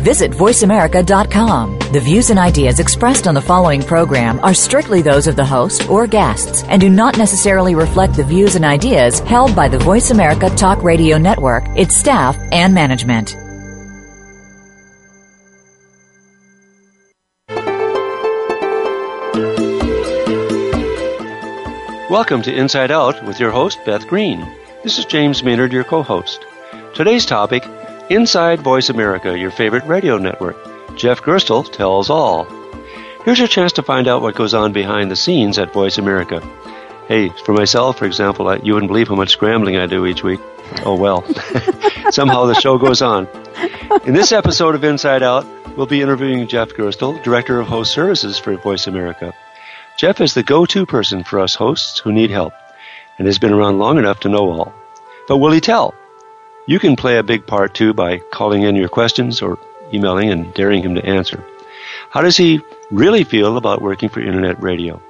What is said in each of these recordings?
Visit voiceamerica.com. The views and ideas expressed on the following program are strictly those of the host or guests and do not necessarily reflect the views and ideas held by the Voice America Talk Radio Network, its staff, and management. Welcome to Inside Out with your host, Beth Green. This is James Maynard, your co host. Today's topic Inside Voice America, your favorite radio network. Jeff Gerstel tells all. Here's your chance to find out what goes on behind the scenes at Voice America. Hey, for myself, for example, I, you wouldn't believe how much scrambling I do each week. Oh well. Somehow the show goes on. In this episode of Inside Out, we'll be interviewing Jeff Gerstel, Director of Host Services for Voice America. Jeff is the go to person for us hosts who need help and has been around long enough to know all. But will he tell? You can play a big part too by calling in your questions or emailing and daring him to answer. How does he really feel about working for internet radio?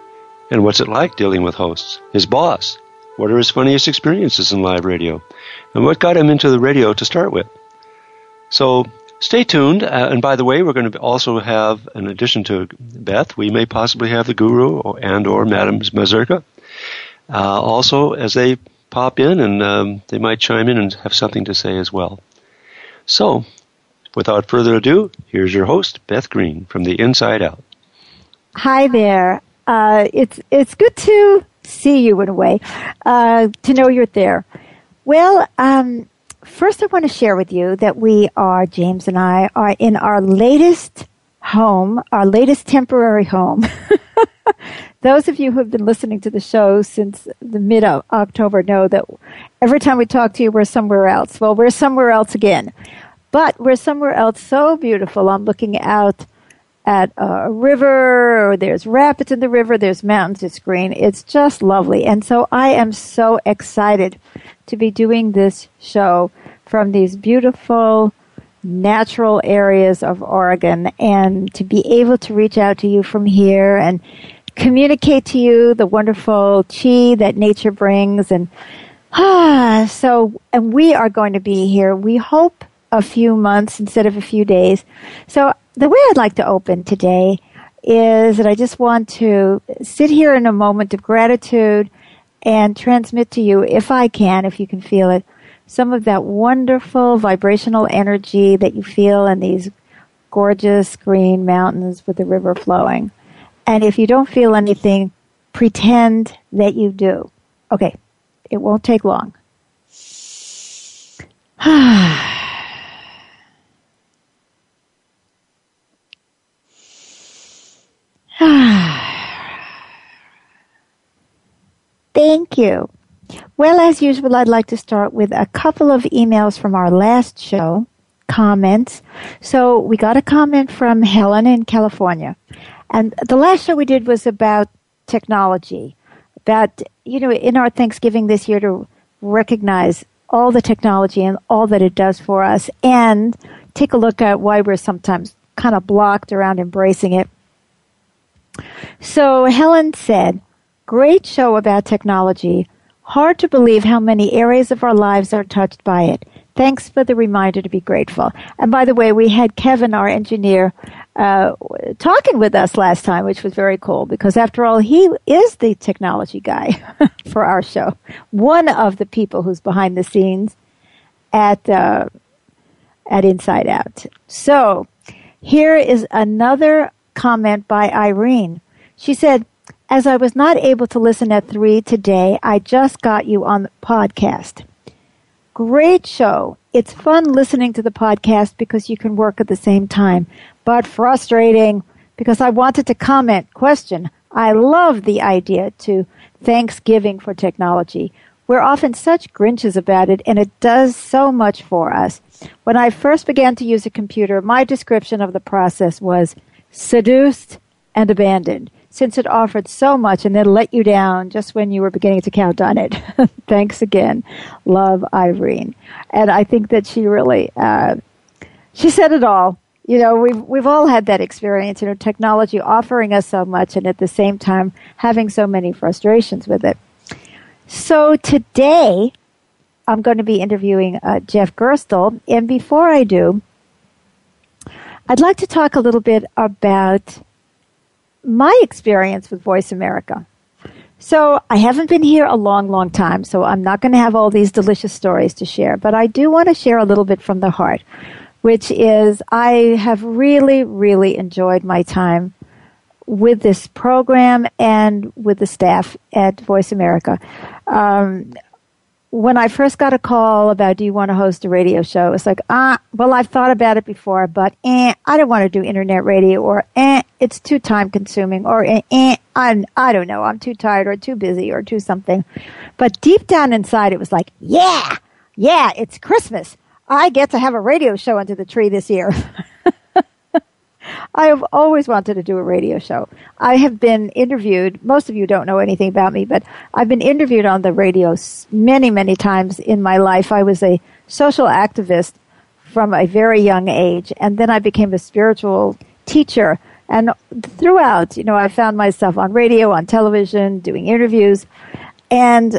And what's it like dealing with hosts? His boss? What are his funniest experiences in live radio? And what got him into the radio to start with? So Stay tuned. Uh, and by the way, we're going to also have, in addition to Beth, we may possibly have the Guru and or Madam Mazurka. Uh, also, as they pop in, and um, they might chime in and have something to say as well. So, without further ado, here's your host, Beth Green, from the Inside Out. Hi there. Uh, it's it's good to see you in a way, uh, to know you're there. Well, um, first I want to share with you that we are, James and I, are in our latest home, our latest temporary home. Those of you who have been listening to the show since the mid of October know that every time we talk to you, we're somewhere else. Well, we're somewhere else again. But we're somewhere else so beautiful. I'm looking out at a river, or there's rapids in the river, there's mountains, it's green. It's just lovely. And so I am so excited to be doing this show from these beautiful natural areas of Oregon and to be able to reach out to you from here and communicate to you the wonderful chi that nature brings and ah so and we are going to be here we hope a few months instead of a few days so the way I'd like to open today is that I just want to sit here in a moment of gratitude and transmit to you, if I can, if you can feel it, some of that wonderful vibrational energy that you feel in these gorgeous green mountains with the river flowing. And if you don't feel anything, pretend that you do. Okay, it won't take long. Thank you. Well, as usual, I'd like to start with a couple of emails from our last show, comments. So we got a comment from Helen in California. And the last show we did was about technology, about, you know, in our Thanksgiving this year to recognize all the technology and all that it does for us and take a look at why we're sometimes kind of blocked around embracing it. So Helen said, Great show about technology. Hard to believe how many areas of our lives are touched by it. Thanks for the reminder to be grateful. And by the way, we had Kevin, our engineer, uh, talking with us last time, which was very cool because after all, he is the technology guy for our show. One of the people who's behind the scenes at, uh, at Inside Out. So here is another comment by Irene. She said, as I was not able to listen at 3 today, I just got you on the podcast. Great show. It's fun listening to the podcast because you can work at the same time, but frustrating because I wanted to comment. Question. I love the idea to Thanksgiving for technology. We're often such Grinches about it, and it does so much for us. When I first began to use a computer, my description of the process was seduced and abandoned since it offered so much and then let you down just when you were beginning to count on it. Thanks again. Love Irene. And I think that she really uh, she said it all. You know, we've we've all had that experience. You know, technology offering us so much, and at the same time having so many frustrations with it. So today, I'm going to be interviewing uh, Jeff Gerstel, and before I do, I'd like to talk a little bit about my experience with Voice America. So I haven't been here a long, long time, so I'm not going to have all these delicious stories to share, but I do want to share a little bit from the heart, which is I have really, really enjoyed my time with this program and with the staff at Voice America. Um, when I first got a call about do you want to host a radio show, it's like, ah, well, I've thought about it before, but eh, I don't want to do internet radio, or eh, it's too time consuming, or eh, eh, I'm, I don't know, I'm too tired, or too busy, or too something. But deep down inside, it was like, yeah, yeah, it's Christmas. I get to have a radio show under the tree this year. I have always wanted to do a radio show. I have been interviewed. Most of you don't know anything about me, but I've been interviewed on the radio many, many times in my life. I was a social activist from a very young age, and then I became a spiritual teacher. And throughout, you know, I found myself on radio, on television, doing interviews, and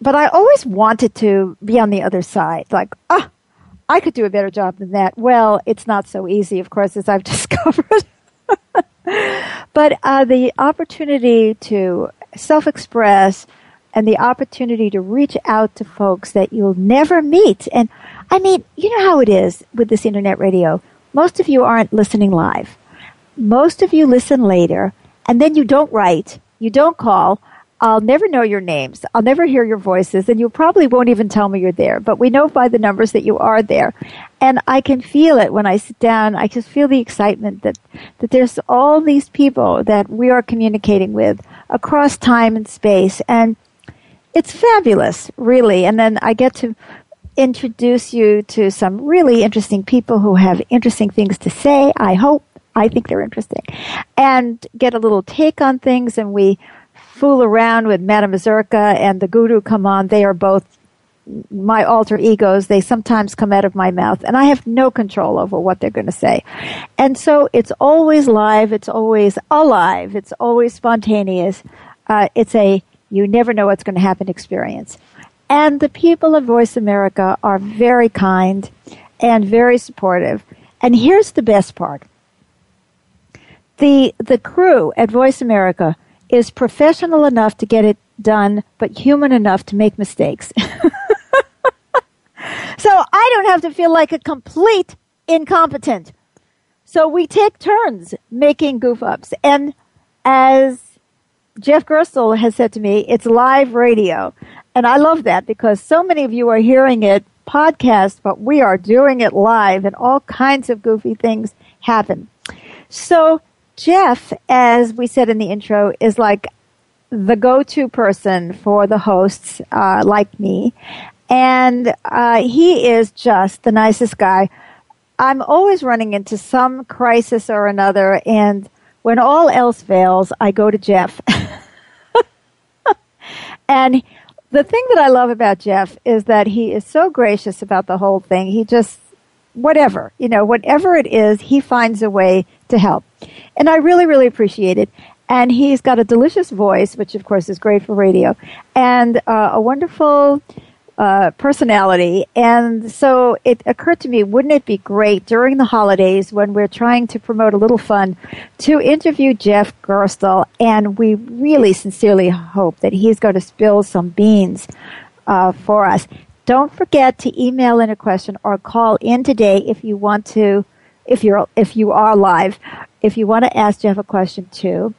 but I always wanted to be on the other side. Like, ah, I could do a better job than that. Well, it's not so easy, of course, as I've discovered. but uh, the opportunity to self express and the opportunity to reach out to folks that you'll never meet. And I mean, you know how it is with this internet radio. Most of you aren't listening live. Most of you listen later, and then you don't write, you don't call, I'll never know your names. I'll never hear your voices, and you probably won't even tell me you're there. But we know by the numbers that you are there. And I can feel it when I sit down. I just feel the excitement that, that there's all these people that we are communicating with across time and space. And it's fabulous, really. And then I get to introduce you to some really interesting people who have interesting things to say. I hope. I think they're interesting. And get a little take on things, and we fool around with Madame Mazurka and the Guru come on. They are both my alter egos. They sometimes come out of my mouth, and I have no control over what they're going to say. And so it's always live. It's always alive. It's always spontaneous. Uh, it's a you never know what's going to happen experience. And the people of Voice America are very kind and very supportive. And here's the best part. The, the crew at Voice America is professional enough to get it done, but human enough to make mistakes. so I don't have to feel like a complete incompetent. So we take turns making goof ups. And as Jeff Gerstel has said to me, it's live radio. And I love that because so many of you are hearing it podcast, but we are doing it live and all kinds of goofy things happen. So Jeff, as we said in the intro, is like the go-to person for the hosts uh, like me, and uh, he is just the nicest guy. I'm always running into some crisis or another, and when all else fails, I go to Jeff. and the thing that I love about Jeff is that he is so gracious about the whole thing. He just whatever, you know, whatever it is, he finds a way to help. And I really, really appreciate it. And he's got a delicious voice, which of course is great for radio, and uh, a wonderful uh, personality. And so it occurred to me, wouldn't it be great during the holidays when we're trying to promote a little fun to interview Jeff Gerstel? And we really sincerely hope that he's going to spill some beans uh, for us. Don't forget to email in a question or call in today if you want to, if you're, if you are live, if you want to ask Jeff a question too.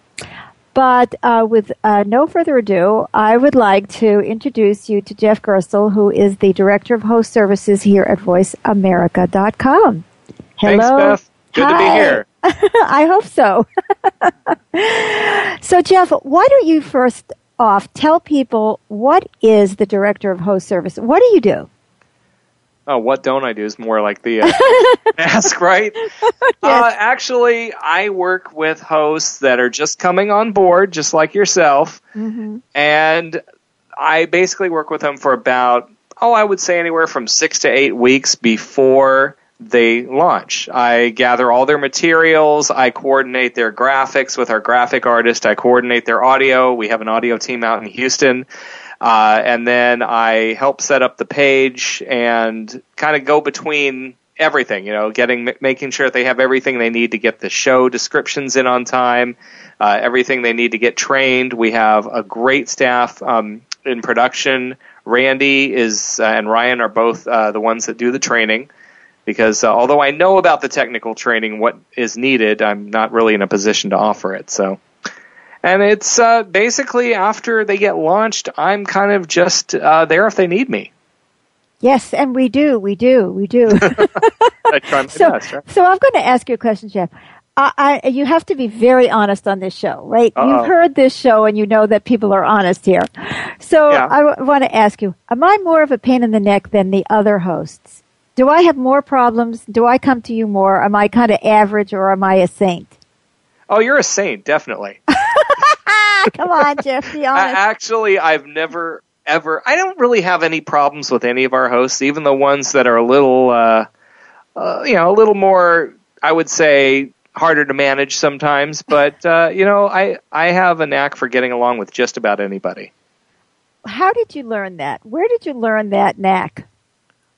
But uh, with uh, no further ado, I would like to introduce you to Jeff Gerstel, who is the Director of Host Services here at VoiceAmerica.com. Hello. Thanks, Beth. Good Hi. to be here. I hope so. so, Jeff, why don't you first off, tell people what is the director of host service? What do you do? Oh, what don't I do is more like the uh, ask, right? yes. uh, actually, I work with hosts that are just coming on board, just like yourself, mm-hmm. and I basically work with them for about oh, I would say anywhere from six to eight weeks before they launch. I gather all their materials. I coordinate their graphics with our graphic artist. I coordinate their audio. We have an audio team out in Houston. Uh, and then I help set up the page and kind of go between everything, you know, getting, making sure they have everything they need to get the show descriptions in on time, uh, everything they need to get trained. We have a great staff, um, in production. Randy is, uh, and Ryan are both, uh, the ones that do the training because uh, although I know about the technical training, what is needed, I'm not really in a position to offer it. So, and it's uh, basically after they get launched, I'm kind of just uh, there if they need me. Yes, and we do, we do, we do. so, best, right? so I'm going to ask you a question, Jeff. I, I, you have to be very honest on this show, right? Uh-oh. You've heard this show and you know that people are honest here. So yeah. I w- want to ask you, am I more of a pain in the neck than the other hosts? do I have more problems? Do I come to you more? Am I kind of average or am I a saint? Oh, you're a saint, definitely. come on, Jeff, be honest. Actually, I've never ever. I don't really have any problems with any of our hosts, even the ones that are a little, uh, uh, you know, a little more. I would say harder to manage sometimes, but uh, you know, I I have a knack for getting along with just about anybody. How did you learn that? Where did you learn that knack?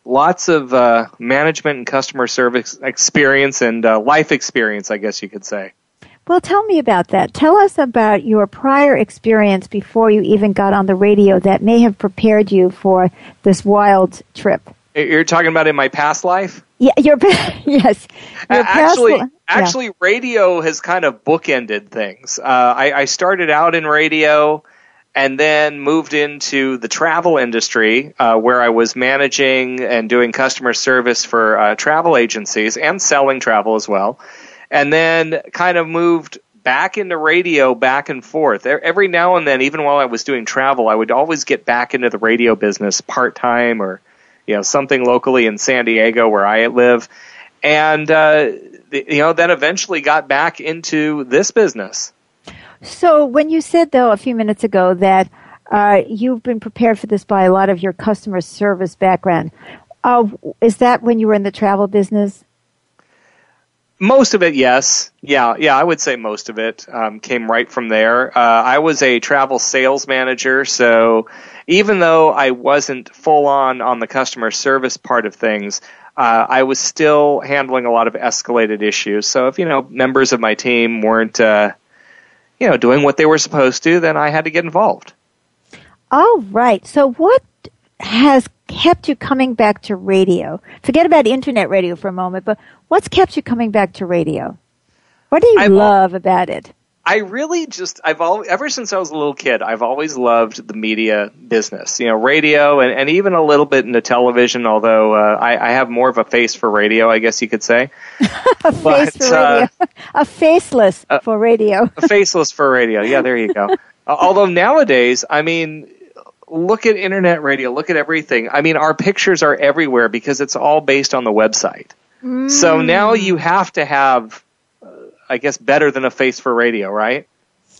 lots of uh, management and customer service experience and uh, life experience, I guess you could say. Well, tell me about that. Tell us about your prior experience before you even got on the radio that may have prepared you for this wild trip. You're talking about in my past life? Yeah, your yes. Your actually, past, actually, yeah. radio has kind of bookended things. Uh, I, I started out in radio and then moved into the travel industry uh, where I was managing and doing customer service for uh, travel agencies and selling travel as well. And then kind of moved back into radio back and forth. Every now and then, even while I was doing travel, I would always get back into the radio business part time or you know something locally in San Diego where I live. And uh, you know, then eventually got back into this business. So when you said though a few minutes ago that uh, you've been prepared for this by a lot of your customer service background, uh, is that when you were in the travel business? Most of it, yes. Yeah, yeah, I would say most of it um, came right from there. Uh, I was a travel sales manager, so even though I wasn't full on on the customer service part of things, uh, I was still handling a lot of escalated issues. So if you know members of my team weren't uh, you know, doing what they were supposed to, then I had to get involved. All right. So what has kept you coming back to radio? Forget about internet radio for a moment, but what's kept you coming back to radio? What do you I've, love about it? I really just I've always ever since I was a little kid I've always loved the media business you know radio and, and even a little bit into television although uh, I, I have more of a face for radio I guess you could say a but, face for radio uh, a faceless uh, for radio a faceless for radio yeah there you go although nowadays I mean look at internet radio look at everything I mean our pictures are everywhere because it's all based on the website mm. so now you have to have I guess, better than a face for radio, right?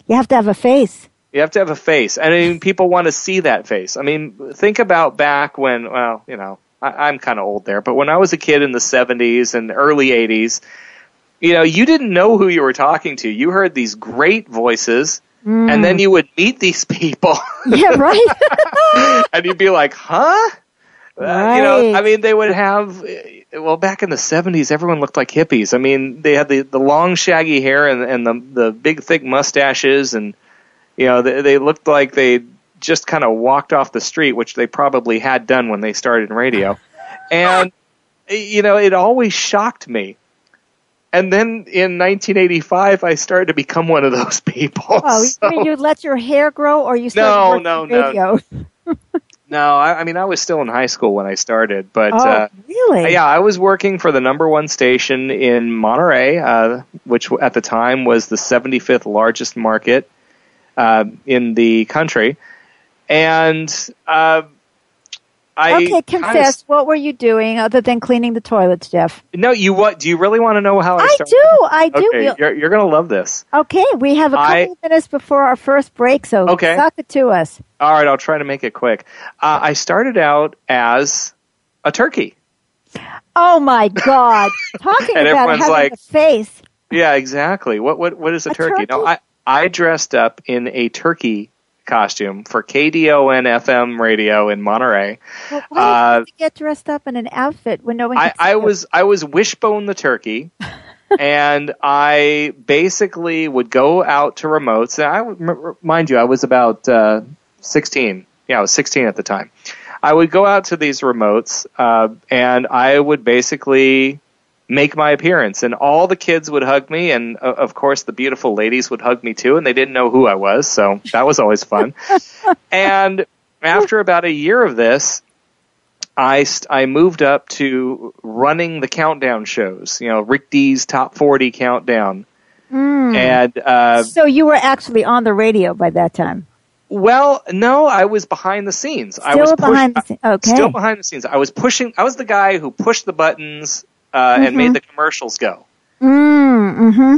You have to have a face. You have to have a face. And I mean, people want to see that face. I mean, think about back when, well, you know, I, I'm kind of old there, but when I was a kid in the 70s and early 80s, you know, you didn't know who you were talking to. You heard these great voices, mm. and then you would meet these people. Yeah, right. and you'd be like, huh? Right. Uh, you know, I mean, they would have well, back in the '70s, everyone looked like hippies. I mean, they had the the long, shaggy hair and and the the big, thick mustaches, and you know, they, they looked like they just kind of walked off the street, which they probably had done when they started in radio. And you know, it always shocked me. And then in 1985, I started to become one of those people. Oh, so. you mean you let your hair grow, or you started no, no, radio? no. No, I, I, mean I was still in high school when I started, but oh, uh, really? Yeah, I was working for the number one station in Monterey, uh, which at the time was the 75th largest market uh, in the country, and uh, I okay, confess. What were you doing other than cleaning the toilets, Jeff? No, you what? Do you really want to know how I? I started? do. I do. Okay, you're, you're going to love this. Okay, we have a couple I, minutes before our first break, so okay. talk it to us. All right, I'll try to make it quick. Uh, I started out as a turkey. Oh my God! Talking and about having like, a face. Yeah, exactly. What what what is a, a turkey? turkey? No, I I dressed up in a turkey costume for KDON FM radio in Monterey. Well, why uh, did you get dressed up in an outfit when no one? I, I was I was Wishbone the turkey. and I basically would go out to remotes. And I mind you, I was about uh, 16. Yeah, I was 16 at the time. I would go out to these remotes, uh, and I would basically make my appearance, and all the kids would hug me, and uh, of course the beautiful ladies would hug me too, and they didn't know who I was, so that was always fun. and after about a year of this, I I moved up to running the countdown shows. You know, Rick Dees Top 40 Countdown. Mm. And uh, so you were actually on the radio by that time. Well, no, I was behind the scenes. Still I was behind the scenes. Okay. Still behind the scenes. I was pushing. I was the guy who pushed the buttons uh, mm-hmm. and made the commercials go. Mm, hmm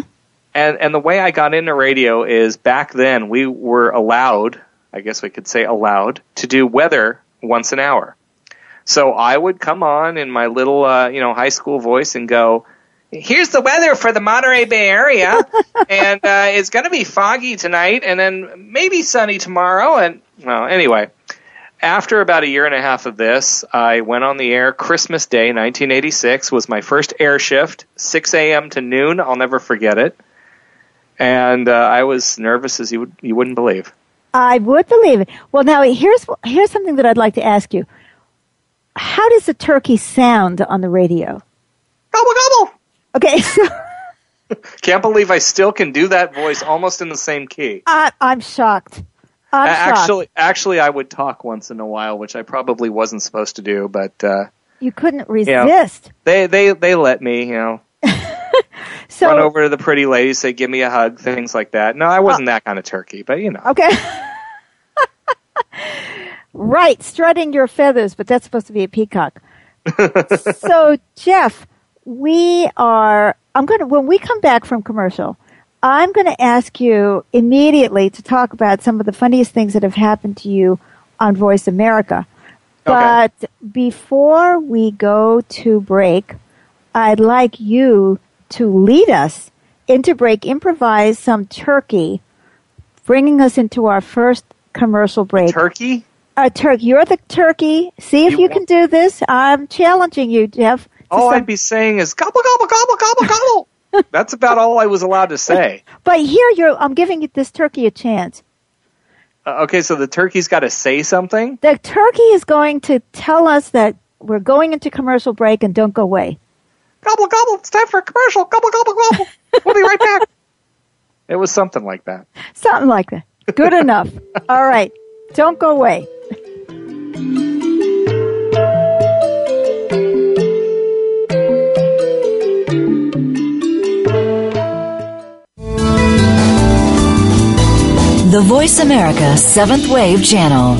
And and the way I got into radio is back then we were allowed, I guess we could say allowed, to do weather once an hour. So I would come on in my little, uh, you know, high school voice and go, here's the weather for the Monterey Bay Area, and uh, it's going to be foggy tonight, and then maybe sunny tomorrow. And well, anyway, after about a year and a half of this, I went on the air. Christmas Day, 1986, was my first air shift, 6 a.m. to noon. I'll never forget it. And uh, I was nervous as you would you wouldn't believe. I would believe it. Well, now here's here's something that I'd like to ask you. How does a turkey sound on the radio? Gobble gobble. Okay. So Can't believe I still can do that voice almost in the same key. I, I'm shocked. I'm actually, shocked. actually, I would talk once in a while, which I probably wasn't supposed to do, but uh, you couldn't resist. You know, they they they let me, you know. so, run over to the pretty lady, say, "Give me a hug," things like that. No, I wasn't uh, that kind of turkey, but you know. Okay. right, strutting your feathers, but that's supposed to be a peacock. so, Jeff, we are. I'm going to when we come back from commercial. I'm going to ask you immediately to talk about some of the funniest things that have happened to you on Voice America. But okay. before we go to break, I'd like you to lead us into break, improvise some turkey, bringing us into our first commercial break. Turkey? A turkey. You're the turkey. See if you, you can do this. I'm challenging you, Jeff. All oh, some... I'd be saying is gobble, gobble, gobble, gobble, gobble. That's about all I was allowed to say. But here, you're. I'm giving this turkey a chance. Uh, okay, so the turkey's got to say something. The turkey is going to tell us that we're going into commercial break and don't go away. Gobble gobble! It's time for a commercial. Gobble gobble gobble. We'll be right back. It was something like that. Something like that. Good enough. All right. Don't go away. The Voice America Seventh Wave Channel.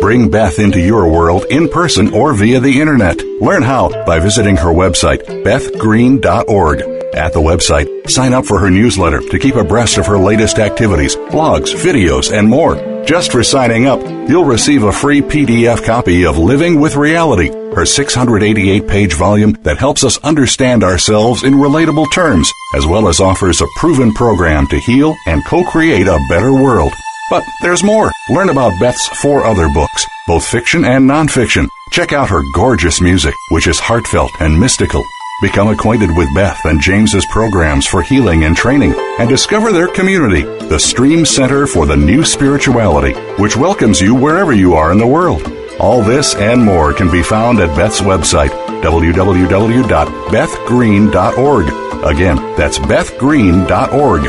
Bring Beth into your world in person or via the internet. Learn how by visiting her website, bethgreen.org. At the website, sign up for her newsletter to keep abreast of her latest activities, blogs, videos, and more. Just for signing up, you'll receive a free PDF copy of Living with Reality, her 688 page volume that helps us understand ourselves in relatable terms, as well as offers a proven program to heal and co create a better world. But there's more. Learn about Beth's four other books, both fiction and nonfiction. Check out her gorgeous music, which is heartfelt and mystical. Become acquainted with Beth and James's programs for healing and training and discover their community, the Stream Center for the New Spirituality, which welcomes you wherever you are in the world. All this and more can be found at Beth's website, www.bethgreen.org. Again, that's bethgreen.org.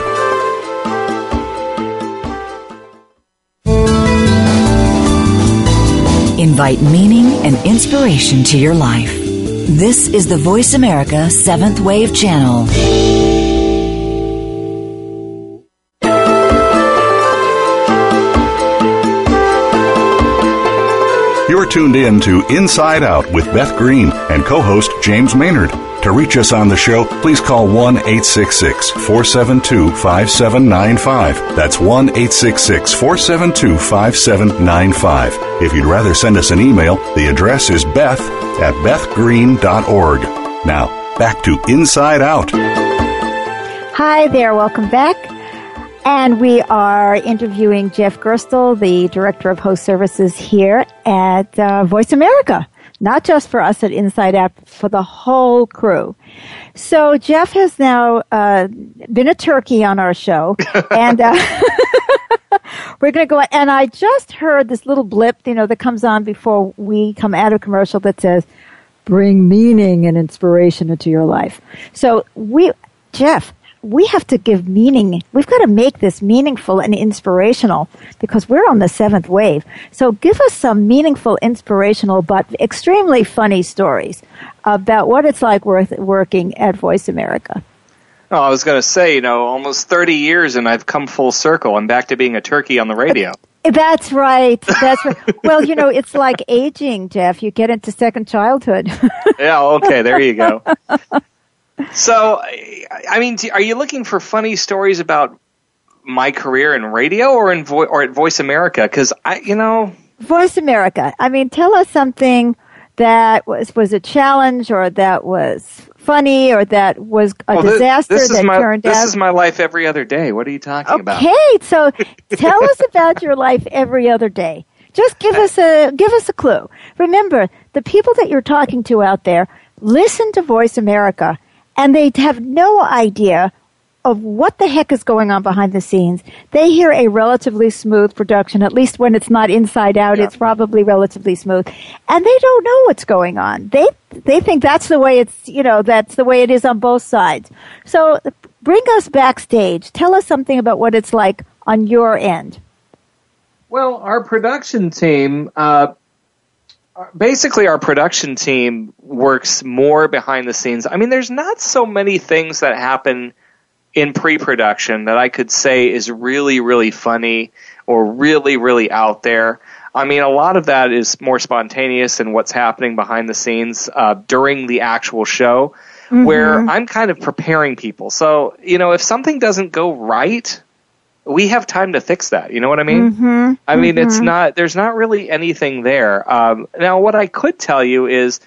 Invite meaning and inspiration to your life. This is the Voice America Seventh Wave Channel. You're tuned in to Inside Out with Beth Green and co host James Maynard. To reach us on the show, please call 1 866 472 5795. That's 1 866 472 5795. If you'd rather send us an email, the address is beth at bethgreen.org. Now, back to Inside Out. Hi there, welcome back. And we are interviewing Jeff Gerstel, the Director of Host Services here at uh, Voice America. Not just for us at Inside Out, for the whole crew. So Jeff has now uh, been a turkey on our show, and uh, we're going to go. And I just heard this little blip, you know, that comes on before we come out of commercial that says, "Bring meaning and inspiration into your life." So we, Jeff, we have to give meaning. We've got to make this meaningful and inspirational because we're on the seventh wave. So give us some meaningful, inspirational, but extremely funny stories about what it's like worth working at Voice America. Oh, I was going to say, you know, almost 30 years and I've come full circle. I'm back to being a turkey on the radio. That's right. That's right. well, you know, it's like aging, Jeff. You get into second childhood. yeah, okay, there you go. So, I mean, are you looking for funny stories about my career in radio or in vo- or at Voice America? Because I, you know, Voice America. I mean, tell us something that was was a challenge or that was funny or that was a well, disaster this, this that my, turned this out. This is my life every other day. What are you talking okay, about? Okay, so tell us about your life every other day. Just give us a give us a clue. Remember, the people that you're talking to out there listen to Voice America and they have no idea of what the heck is going on behind the scenes. They hear a relatively smooth production, at least when it's not inside out, yeah. it's probably relatively smooth. And they don't know what's going on. They they think that's the way it's, you know, that's the way it is on both sides. So bring us backstage. Tell us something about what it's like on your end. Well, our production team uh, basically our production team works more behind the scenes. I mean, there's not so many things that happen in pre-production that I could say is really, really funny or really, really out there. I mean, a lot of that is more spontaneous and what's happening behind the scenes uh, during the actual show, mm-hmm. where I'm kind of preparing people. So, you know, if something doesn't go right, we have time to fix that. You know what I mean? Mm-hmm. I mean, mm-hmm. it's not, there's not really anything there. Um, now, what I could tell you is,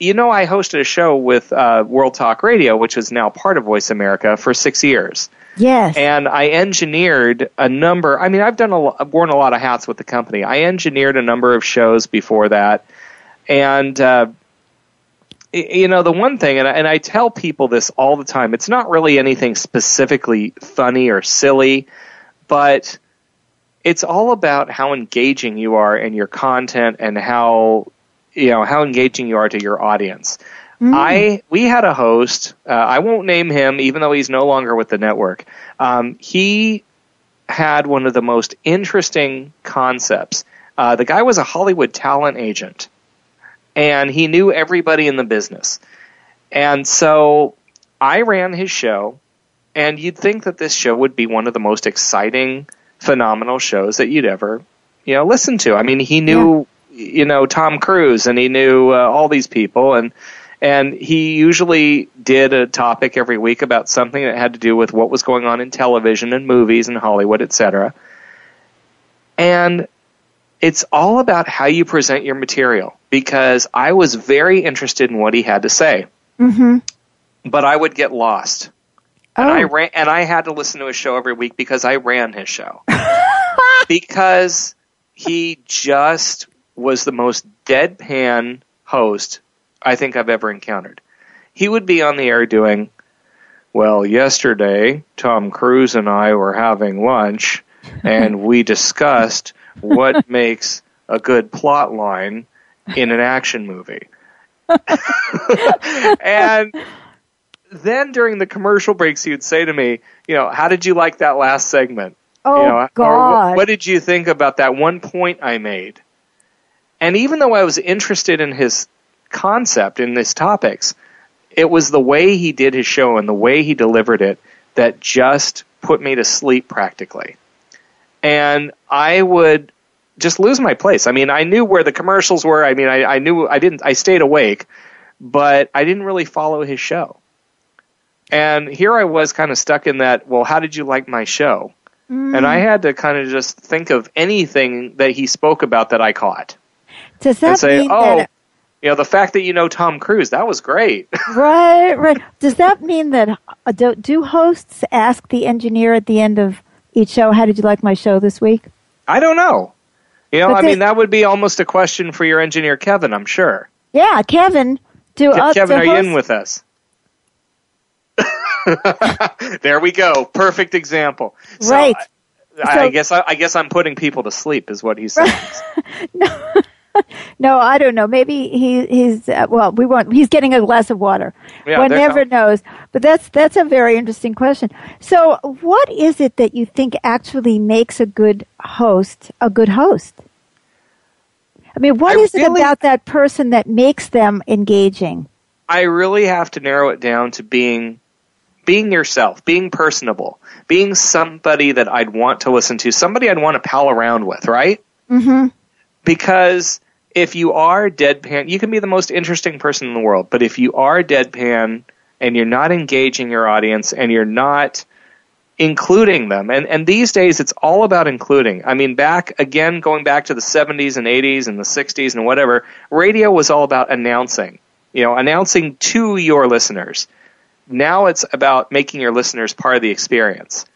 you know, I hosted a show with uh, World Talk Radio, which is now part of Voice America, for six years. Yes. And I engineered a number. I mean, I've done a, I've worn a lot of hats with the company. I engineered a number of shows before that, and uh, you know, the one thing, and I, and I tell people this all the time. It's not really anything specifically funny or silly but it's all about how engaging you are in your content and how you know how engaging you are to your audience. Mm. I we had a host. Uh, I won't name him, even though he's no longer with the network. Um, he had one of the most interesting concepts. Uh, the guy was a Hollywood talent agent, and he knew everybody in the business. And so I ran his show, and you'd think that this show would be one of the most exciting, phenomenal shows that you'd ever, you know, listen to. I mean, he knew, yeah. you know, Tom Cruise and he knew uh, all these people and and he usually did a topic every week about something that had to do with what was going on in television and movies and Hollywood, etc. And it's all about how you present your material because I was very interested in what he had to say. Mm-hmm. But I would get lost and I oh. ran, and I had to listen to his show every week because I ran his show. because he just was the most deadpan host I think I've ever encountered. He would be on the air doing, well, yesterday Tom Cruise and I were having lunch and we discussed what makes a good plot line in an action movie. and then during the commercial breaks, he would say to me, you know, how did you like that last segment? Oh, you know, God. What, what did you think about that one point I made? And even though I was interested in his concept, in his topics, it was the way he did his show and the way he delivered it that just put me to sleep practically. And I would just lose my place. I mean, I knew where the commercials were. I mean, I, I knew I didn't, I stayed awake, but I didn't really follow his show. And here I was kind of stuck in that, well, how did you like my show? Mm. And I had to kind of just think of anything that he spoke about that I caught. Does that and say, mean oh, that you know, the fact that you know Tom Cruise, that was great. right, right. Does that mean that uh, do, do hosts ask the engineer at the end of each show, how did you like my show this week? I don't know. You know, but I they, mean, that would be almost a question for your engineer, Kevin, I'm sure. Yeah, Kevin. Do uh, Kevin, are you in with us? there we go. Perfect example. So, right. I, so, I guess I, I, guess I'm putting people to sleep, is what he's saying. no, no, I don't know. Maybe he he's uh, well. We want he's getting a glass of water. Yeah, One never knows. But that's that's a very interesting question. So, what is it that you think actually makes a good host a good host? I mean, what I is really, it about that person that makes them engaging? I really have to narrow it down to being being yourself, being personable, being somebody that I'd want to listen to, somebody I'd want to pal around with, right? Mm-hmm. Because if you are deadpan, you can be the most interesting person in the world, but if you are deadpan and you're not engaging your audience and you're not including them, and, and these days it's all about including. I mean, back again, going back to the 70s and 80s and the 60s and whatever, radio was all about announcing, you know, announcing to your listeners. Now it's about making your listeners part of the experience.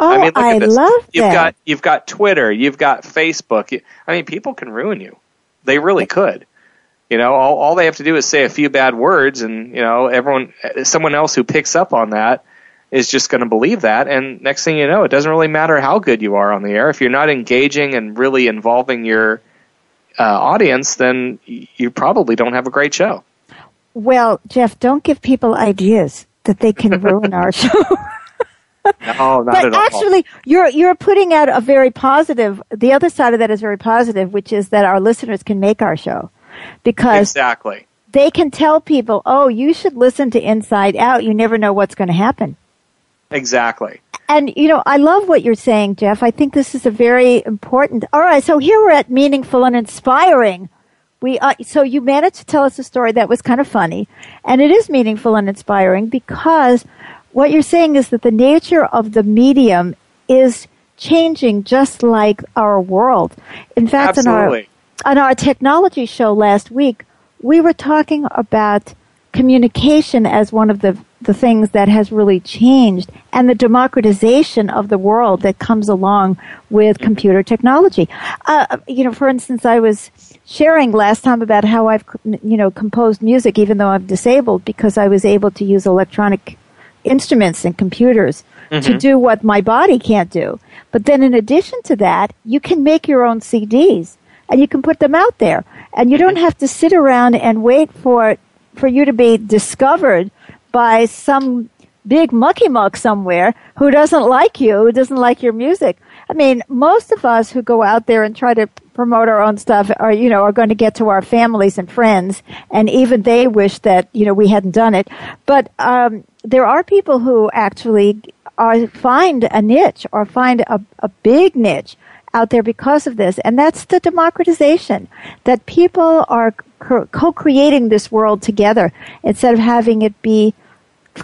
Oh, I, mean, I love you've that. got you've got Twitter, you've got Facebook. I mean, people can ruin you. They really could. You know, all, all they have to do is say a few bad words, and you know, everyone, someone else who picks up on that is just going to believe that. And next thing you know, it doesn't really matter how good you are on the air. If you're not engaging and really involving your uh, audience, then you probably don't have a great show. Well, Jeff, don't give people ideas that they can ruin our show. No, not but at all. actually, you're you're putting out a very positive. The other side of that is very positive, which is that our listeners can make our show because exactly they can tell people, "Oh, you should listen to Inside Out. You never know what's going to happen." Exactly. And you know, I love what you're saying, Jeff. I think this is a very important. All right, so here we're at meaningful and inspiring. We uh, so you managed to tell us a story that was kind of funny, and it is meaningful and inspiring because what you're saying is that the nature of the medium is changing just like our world. In fact, Absolutely. on our, on our technology show last week, we were talking about communication as one of the, the things that has really changed and the democratization of the world that comes along with computer technology. Uh, you know, for instance, I was sharing last time about how I've, you know, composed music even though I'm disabled because I was able to use electronic instruments and computers mm-hmm. to do what my body can't do. But then in addition to that, you can make your own CDs and you can put them out there. And you don't mm-hmm. have to sit around and wait for for you to be discovered by some big mucky muck somewhere who doesn't like you, who doesn't like your music. I mean, most of us who go out there and try to promote our own stuff are, you know, are going to get to our families and friends, and even they wish that, you know, we hadn't done it. But um, there are people who actually are find a niche or find a, a big niche out there because of this, and that's the democratization that people are co-creating this world together instead of having it be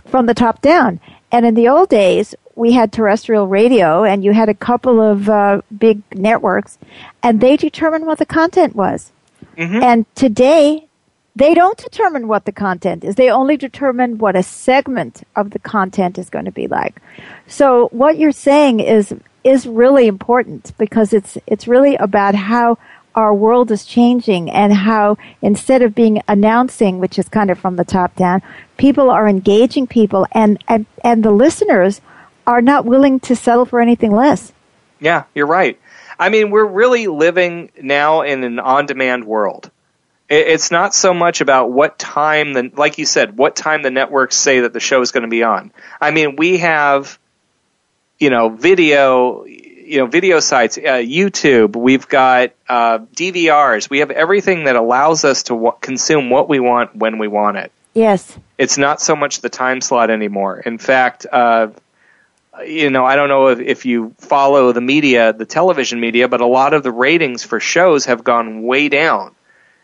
from the top down. And in the old days, we had terrestrial radio and you had a couple of uh, big networks and they determined what the content was. Mm-hmm. And today, they don't determine what the content is. They only determine what a segment of the content is going to be like. So what you're saying is is really important because it's it's really about how our world is changing and how instead of being announcing, which is kind of from the top down, people are engaging people and, and, and the listeners are not willing to settle for anything less. Yeah, you're right. I mean, we're really living now in an on-demand world. It's not so much about what time the, like you said, what time the networks say that the show is going to be on. I mean, we have, you know, video, you know, video sites, uh, YouTube. We've got uh, DVRs. We have everything that allows us to w- consume what we want when we want it. Yes. It's not so much the time slot anymore. In fact, uh, you know, I don't know if, if you follow the media, the television media, but a lot of the ratings for shows have gone way down.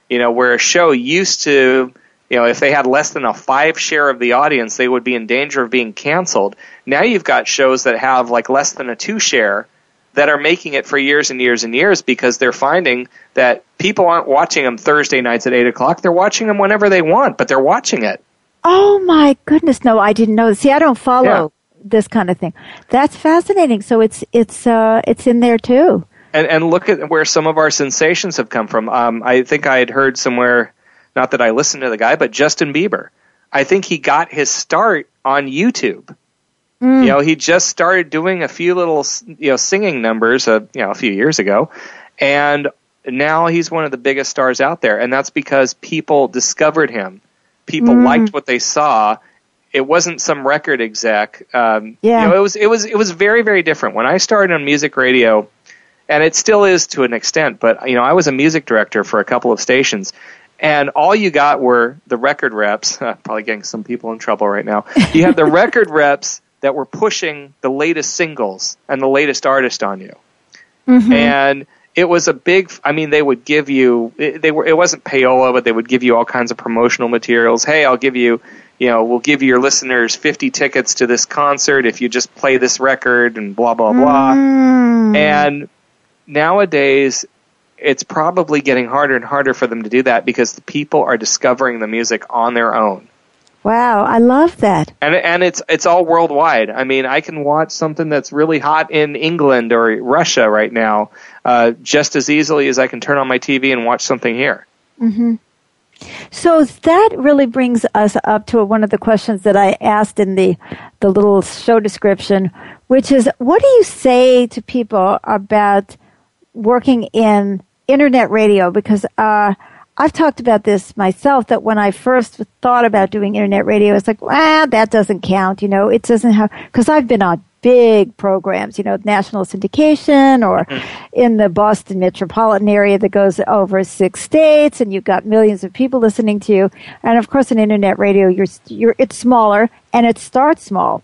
You know, where a show used to, you know, if they had less than a five share of the audience, they would be in danger of being canceled. Now you've got shows that have like less than a two share that are making it for years and years and years because they're finding that people aren't watching them Thursday nights at eight o'clock. They're watching them whenever they want, but they're watching it. Oh my goodness! No, I didn't know. See, I don't follow. This kind of thing. That's fascinating. So it's it's uh, it's in there too. And and look at where some of our sensations have come from. Um, I think I had heard somewhere, not that I listened to the guy, but Justin Bieber. I think he got his start on YouTube. Mm. You know, he just started doing a few little, you know, singing numbers, uh, you know, a few years ago, and now he's one of the biggest stars out there, and that's because people discovered him. People mm. liked what they saw. It wasn't some record exec. Um, yeah. You know, it was it was it was very very different. When I started on music radio, and it still is to an extent, but you know, I was a music director for a couple of stations, and all you got were the record reps. Probably getting some people in trouble right now. You had the record reps that were pushing the latest singles and the latest artist on you. Mm-hmm. And it was a big i mean they would give you they were it wasn't payola but they would give you all kinds of promotional materials hey i'll give you you know we'll give your listeners 50 tickets to this concert if you just play this record and blah blah blah mm. and nowadays it's probably getting harder and harder for them to do that because the people are discovering the music on their own Wow, I love that. And and it's it's all worldwide. I mean, I can watch something that's really hot in England or Russia right now uh, just as easily as I can turn on my TV and watch something here. Mm-hmm. So that really brings us up to one of the questions that I asked in the the little show description, which is, what do you say to people about working in internet radio? Because uh, I've talked about this myself that when I first thought about doing internet radio, it's like, ah, that doesn't count. You know, it doesn't have, because I've been on big programs, you know, national syndication or mm-hmm. in the Boston metropolitan area that goes over six states and you've got millions of people listening to you. And of course, in internet radio, you're, you're, it's smaller and it starts small.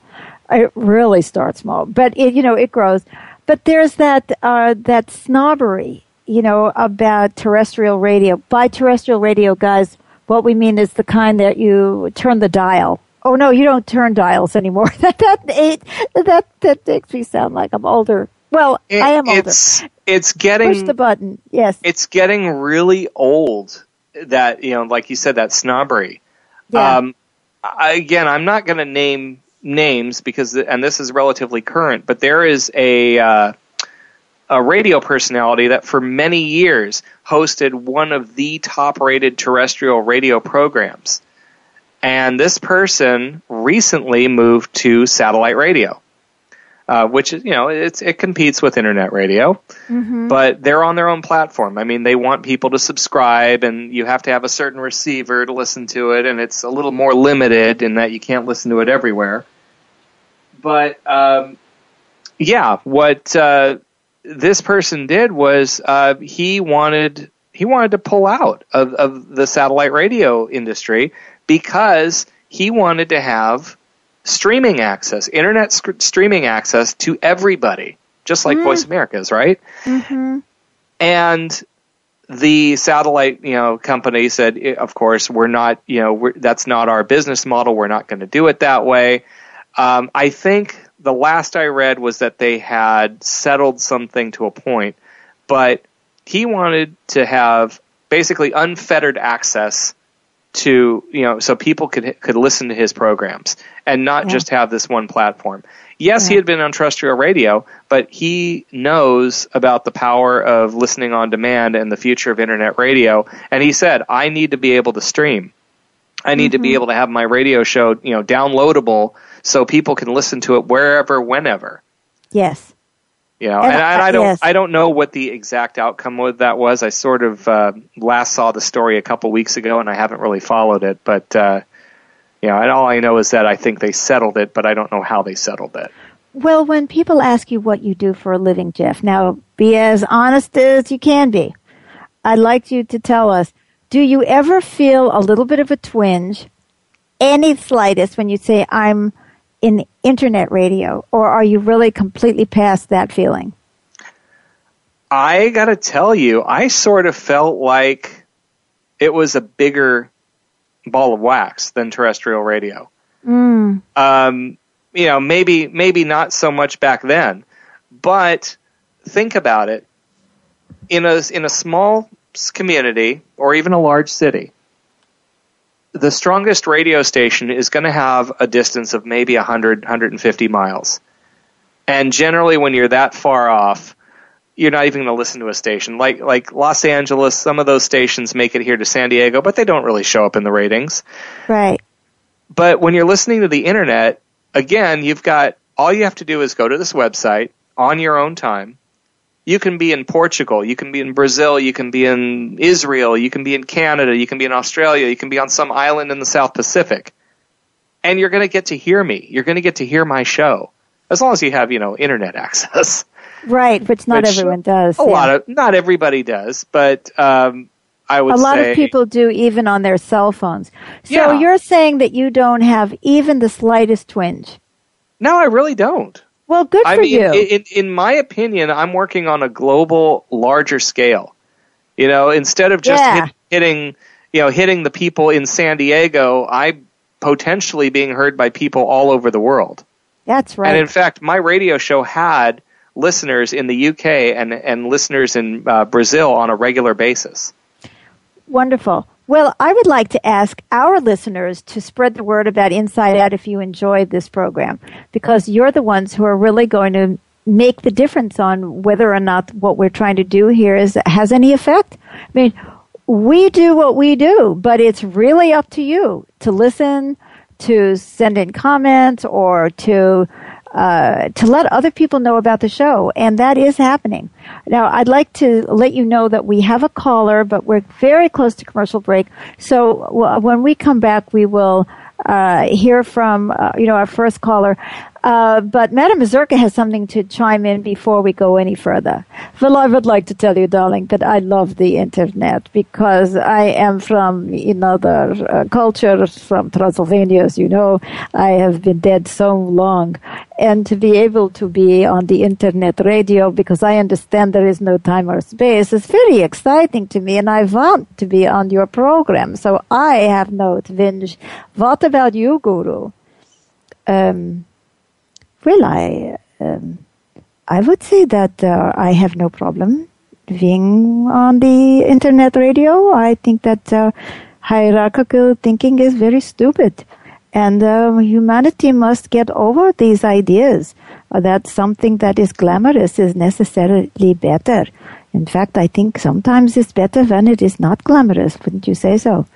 It really starts small, but it, you know, it grows. But there's that, uh, that snobbery you know, about terrestrial radio. By terrestrial radio, guys, what we mean is the kind that you turn the dial. Oh no, you don't turn dials anymore. that that that that makes me sound like I'm older. Well, it, I am older. It's it's getting push the button. Yes, it's getting really old. That you know, like you said, that snobbery. Yeah. Um, I, again, I'm not going to name names because, and this is relatively current, but there is a uh, a radio personality that for many years hosted one of the top rated terrestrial radio programs. And this person recently moved to satellite radio. Uh, which is, you know, it's, it competes with internet radio, mm-hmm. but they're on their own platform. I mean, they want people to subscribe, and you have to have a certain receiver to listen to it, and it's a little more limited in that you can't listen to it everywhere. But um, yeah, what uh, this person did was uh, he wanted he wanted to pull out of, of the satellite radio industry because he wanted to have streaming access, internet sc- streaming access to everybody, just like mm. Voice America is, right? Mm-hmm. And the satellite, you know, company said, of course, we're not, you know, that's not our business model. We're not going to do it that way. Um, I think the last I read was that they had settled something to a point, but he wanted to have basically unfettered access to you know so people could could listen to his programs and not yeah. just have this one platform. Yes, yeah. he had been on terrestrial radio, but he knows about the power of listening on demand and the future of internet radio. And he said, "I need to be able to stream. I need mm-hmm. to be mm-hmm. able to have my radio show, you know, downloadable so people can listen to it wherever, whenever. Yes. You know, and, and I, I, don't, yes. I don't know what the exact outcome of that was. I sort of uh, last saw the story a couple weeks ago, and I haven't really followed it. But uh, you know, and all I know is that I think they settled it, but I don't know how they settled it. Well, when people ask you what you do for a living, Jeff, now be as honest as you can be. I'd like you to tell us: Do you ever feel a little bit of a twinge, any slightest, when you say, "I'm"? In internet radio, or are you really completely past that feeling? I got to tell you, I sort of felt like it was a bigger ball of wax than terrestrial radio. Mm. Um, you know, maybe maybe not so much back then, but think about it. In a in a small community or even a large city, the strongest radio station is going to have a distance of maybe 100 150 miles. And generally when you're that far off, you're not even going to listen to a station. Like like Los Angeles, some of those stations make it here to San Diego, but they don't really show up in the ratings. Right. But when you're listening to the internet, again, you've got all you have to do is go to this website on your own time. You can be in Portugal, you can be in Brazil, you can be in Israel, you can be in Canada, you can be in Australia, you can be on some island in the South Pacific. And you're going to get to hear me. You're going to get to hear my show. As long as you have, you know, internet access. Right, which not which everyone does. A yeah. lot of not everybody does, but um, I would a lot say, of people do even on their cell phones. So yeah. you're saying that you don't have even the slightest twinge? No, I really don't. Well, good I for mean, you. In, in my opinion, I'm working on a global, larger scale. You know, instead of just yeah. hit, hitting, you know, hitting the people in San Diego, I'm potentially being heard by people all over the world. That's right. And in fact, my radio show had listeners in the UK and and listeners in uh, Brazil on a regular basis. Wonderful. Well, I would like to ask our listeners to spread the word about Inside Out if you enjoyed this program, because you're the ones who are really going to make the difference on whether or not what we're trying to do here is has any effect. I mean, we do what we do, but it's really up to you to listen, to send in comments, or to uh, to let other people know about the show, and that is happening. Now, I'd like to let you know that we have a caller, but we're very close to commercial break. So when we come back, we will uh, hear from uh, you know our first caller. Uh, but Madam Mazurka has something to chime in before we go any further. Well, I would like to tell you, darling, that I love the internet because I am from another uh, culture, from Transylvania, as you know. I have been dead so long. And to be able to be on the internet radio, because I understand there is no time or space, is very exciting to me, and I want to be on your program. So I have no twinge. What about you, Guru? Um, well, I um, I would say that uh, I have no problem being on the internet radio. I think that uh, hierarchical thinking is very stupid, and uh, humanity must get over these ideas that something that is glamorous is necessarily better. In fact, I think sometimes it's better when it is not glamorous. Wouldn't you say so?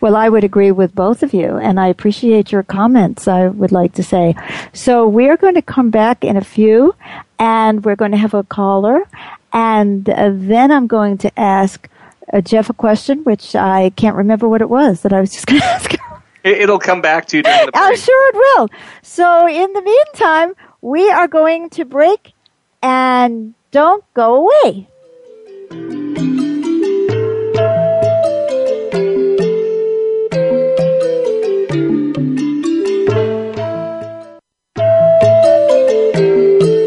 Well, I would agree with both of you, and I appreciate your comments, I would like to say. So we're going to come back in a few, and we're going to have a caller, and uh, then I'm going to ask uh, Jeff a question, which I can't remember what it was that I was just going to ask. It'll come back to you during the break. I'm sure it will. So in the meantime, we are going to break, and don't go away.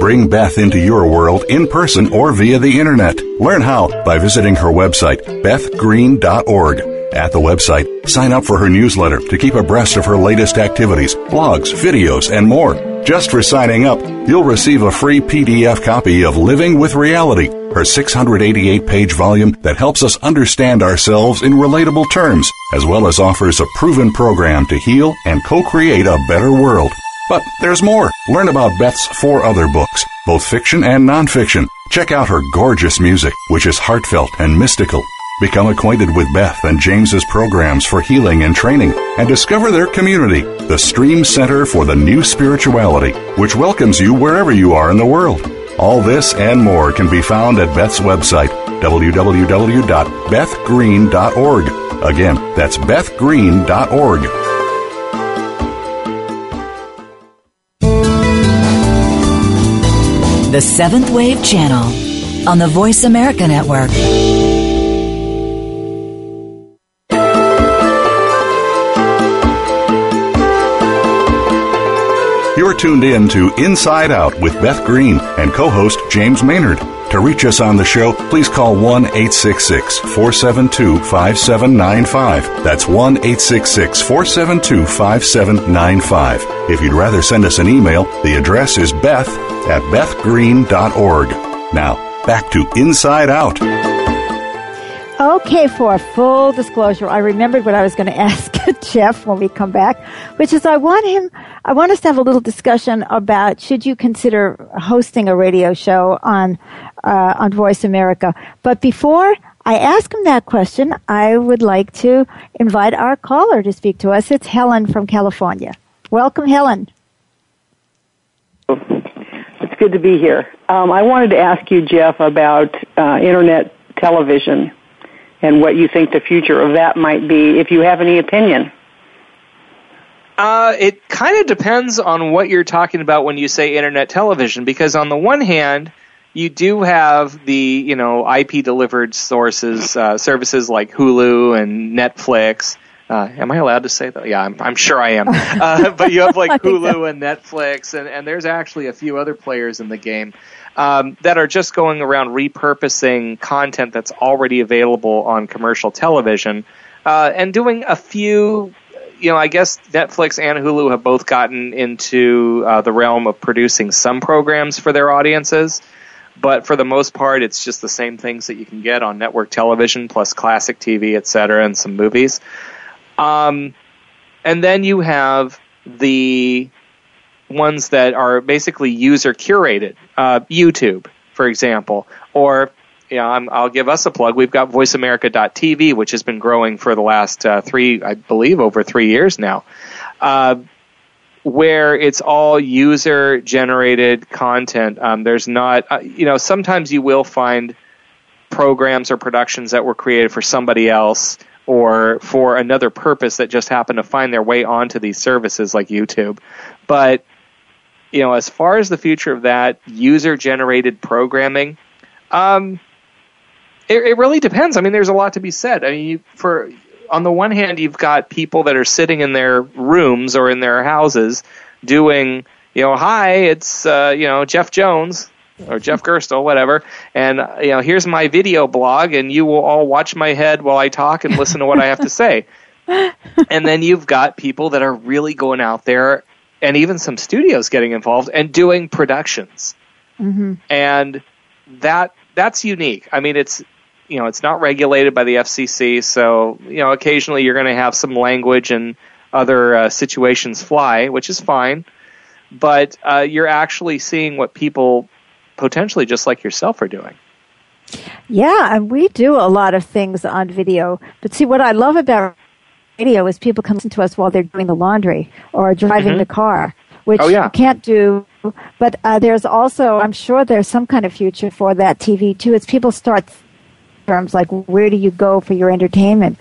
Bring Beth into your world in person or via the internet. Learn how by visiting her website, bethgreen.org. At the website, sign up for her newsletter to keep abreast of her latest activities, blogs, videos, and more. Just for signing up, you'll receive a free PDF copy of Living with Reality, her 688 page volume that helps us understand ourselves in relatable terms, as well as offers a proven program to heal and co create a better world. But there's more. Learn about Beth's four other books, both fiction and nonfiction. Check out her gorgeous music, which is heartfelt and mystical. Become acquainted with Beth and James's programs for healing and training and discover their community, the Stream Center for the New Spirituality, which welcomes you wherever you are in the world. All this and more can be found at Beth's website, www.bethgreen.org. Again, that's bethgreen.org. The Seventh Wave Channel on the Voice America Network. You're tuned in to Inside Out with Beth Green and co host James Maynard. To reach us on the show, please call 1 866 472 5795. That's 1 866 472 5795. If you'd rather send us an email, the address is beth at bethgreen.org. Now, back to Inside Out. Okay, for full disclosure, I remembered what I was going to ask Jeff when we come back, which is I want him, I want us to have a little discussion about should you consider hosting a radio show on, uh, on Voice America. But before I ask him that question, I would like to invite our caller to speak to us. It's Helen from California. Welcome, Helen. It's good to be here. Um, I wanted to ask you, Jeff, about uh, internet television and what you think the future of that might be, if you have any opinion. Uh, it kind of depends on what you're talking about when you say internet television, because on the one hand, you do have the you know IP delivered sources uh, services like Hulu and Netflix. Uh, am I allowed to say that? Yeah, I'm, I'm sure I am. Uh, but you have like Hulu and Netflix, and, and there's actually a few other players in the game um, that are just going around repurposing content that's already available on commercial television uh, and doing a few. You know, I guess Netflix and Hulu have both gotten into uh, the realm of producing some programs for their audiences, but for the most part, it's just the same things that you can get on network television plus classic TV, et cetera, and some movies. Um, and then you have the ones that are basically user curated. Uh, YouTube, for example, or i will give us a plug. We've got VoiceAmerica.tv, which has been growing for the last uh, three, I believe, over three years now, uh, where it's all user generated content. Um, there's not, uh, you know, sometimes you will find programs or productions that were created for somebody else or for another purpose that just happen to find their way onto these services like YouTube. But you know, as far as the future of that user generated programming, um, it, it, really depends. I mean, there's a lot to be said. I mean, you, for on the one hand, you've got people that are sitting in their rooms or in their houses doing, you know, hi, it's uh, you know Jeff Jones or Jeff Gerstel, whatever, and uh, you know, here's my video blog, and you will all watch my head while I talk and listen to what I have to say. and then you've got people that are really going out there and even some studios getting involved and doing productions. Mm-hmm. And that that's unique. I mean, it's you know it's not regulated by the FCC, so you know occasionally you're going to have some language and other uh, situations fly, which is fine. But uh, you're actually seeing what people potentially just like yourself are doing. Yeah, and we do a lot of things on video. But see, what I love about radio is people come to us while they're doing the laundry or driving mm-hmm. the car, which oh, yeah. you can't do. But uh, there's also, I'm sure there's some kind of future for that TV too. It's people start terms like where do you go for your entertainment.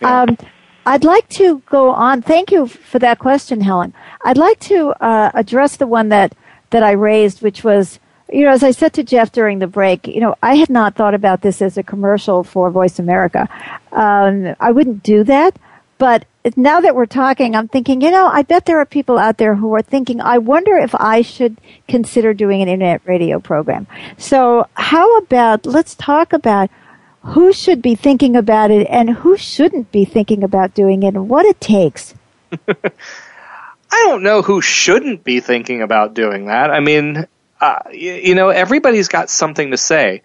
Yeah. Um, I'd like to go on. Thank you for that question, Helen. I'd like to uh, address the one that that I raised, which was you know, as I said to Jeff during the break, you know, I had not thought about this as a commercial for Voice America. Um, I wouldn't do that. But now that we're talking, I'm thinking, you know, I bet there are people out there who are thinking, I wonder if I should consider doing an internet radio program. So how about, let's talk about who should be thinking about it and who shouldn't be thinking about doing it and what it takes. I don't know who shouldn't be thinking about doing that. I mean, uh, you, you know, everybody's got something to say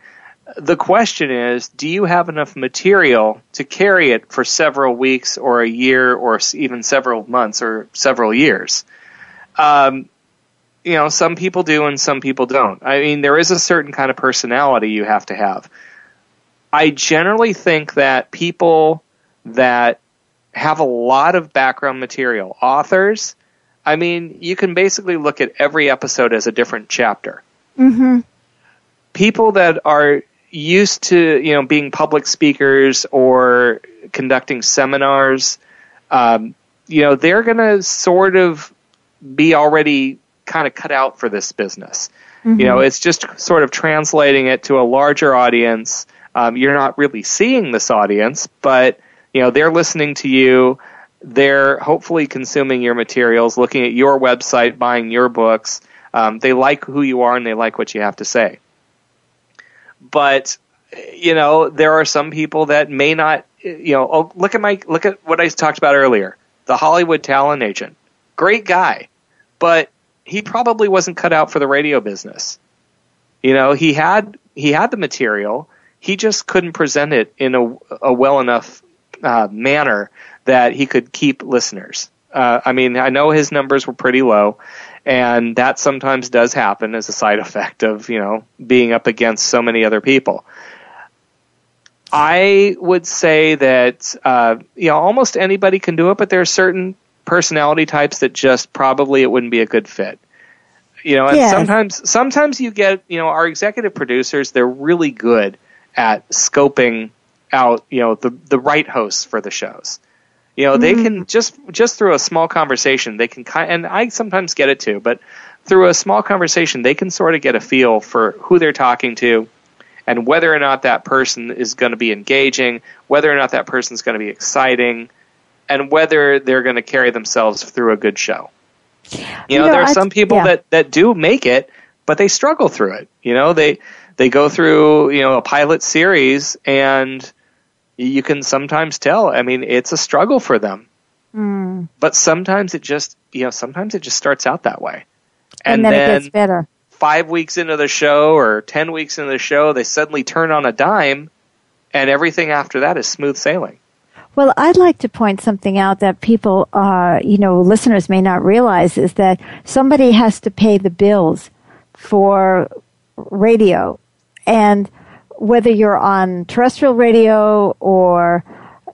the question is do you have enough material to carry it for several weeks or a year or even several months or several years? Um, you know some people do and some people don't. I mean there is a certain kind of personality you have to have. I generally think that people that have a lot of background material authors i mean you can basically look at every episode as a different chapter. Mm-hmm. People that are used to you know being public speakers or conducting seminars, um, you know they're going to sort of be already kind of cut out for this business. Mm-hmm. You know, it's just sort of translating it to a larger audience. Um, you're not really seeing this audience, but you know they're listening to you. They're hopefully consuming your materials, looking at your website, buying your books. Um, they like who you are and they like what you have to say. But you know, there are some people that may not. You know, oh, look at my look at what I talked about earlier. The Hollywood talent agent, great guy, but he probably wasn't cut out for the radio business. You know, he had he had the material, he just couldn't present it in a, a well enough uh, manner that he could keep listeners. Uh, I mean, I know his numbers were pretty low, and that sometimes does happen as a side effect of you know being up against so many other people. I would say that uh, you know almost anybody can do it, but there are certain personality types that just probably it wouldn't be a good fit. You know, and sometimes sometimes you get you know our executive producers they're really good at scoping out you know the the right hosts for the shows. You know, mm-hmm. they can just just through a small conversation they can kind and I sometimes get it too, but through a small conversation they can sort of get a feel for who they're talking to and whether or not that person is going to be engaging, whether or not that person is going to be exciting, and whether they're going to carry themselves through a good show. You know, you know there are I, some people yeah. that that do make it, but they struggle through it. You know, they they go through you know a pilot series and you can sometimes tell. I mean, it's a struggle for them. Mm. But sometimes it just, you know, sometimes it just starts out that way. And, and then, then, it gets better five weeks into the show or 10 weeks into the show, they suddenly turn on a dime, and everything after that is smooth sailing. Well, I'd like to point something out that people, uh, you know, listeners may not realize is that somebody has to pay the bills for radio. And whether you're on terrestrial radio or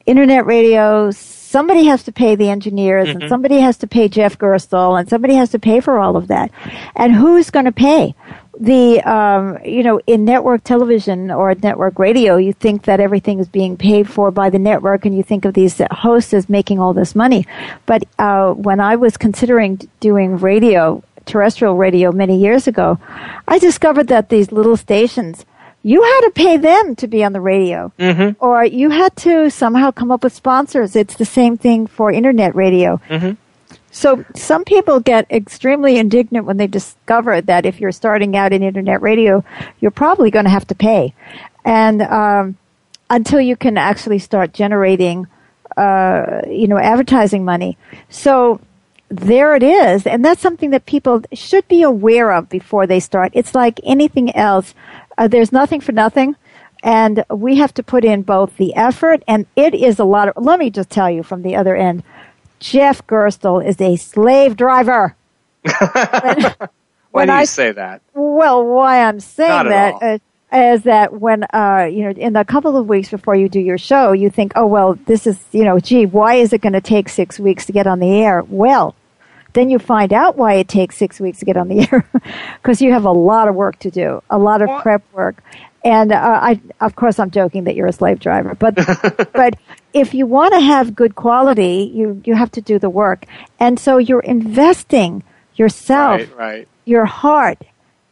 internet radio, somebody has to pay the engineers mm-hmm. and somebody has to pay Jeff Gerstel and somebody has to pay for all of that. And who's going to pay? The, um, you know, in network television or network radio, you think that everything is being paid for by the network and you think of these hosts as making all this money. But, uh, when I was considering doing radio, terrestrial radio many years ago, I discovered that these little stations you had to pay them to be on the radio, mm-hmm. or you had to somehow come up with sponsors. It's the same thing for internet radio. Mm-hmm. So some people get extremely indignant when they discover that if you're starting out in internet radio, you're probably going to have to pay, and um, until you can actually start generating, uh, you know, advertising money. So there it is. And that's something that people should be aware of before they start. It's like anything else. Uh, there's nothing for nothing. And we have to put in both the effort and it is a lot of, let me just tell you from the other end, Jeff Gerstel is a slave driver. when, why do you I, say that? Well, why I'm saying that uh, is that when, uh, you know, in the couple of weeks before you do your show, you think, oh, well, this is, you know, gee, why is it going to take six weeks to get on the air? Well, then you find out why it takes six weeks to get on the air because you have a lot of work to do, a lot of prep work. And uh, I, of course, I'm joking that you're a slave driver, but but if you want to have good quality, you you have to do the work, and so you're investing yourself, right, right. your heart,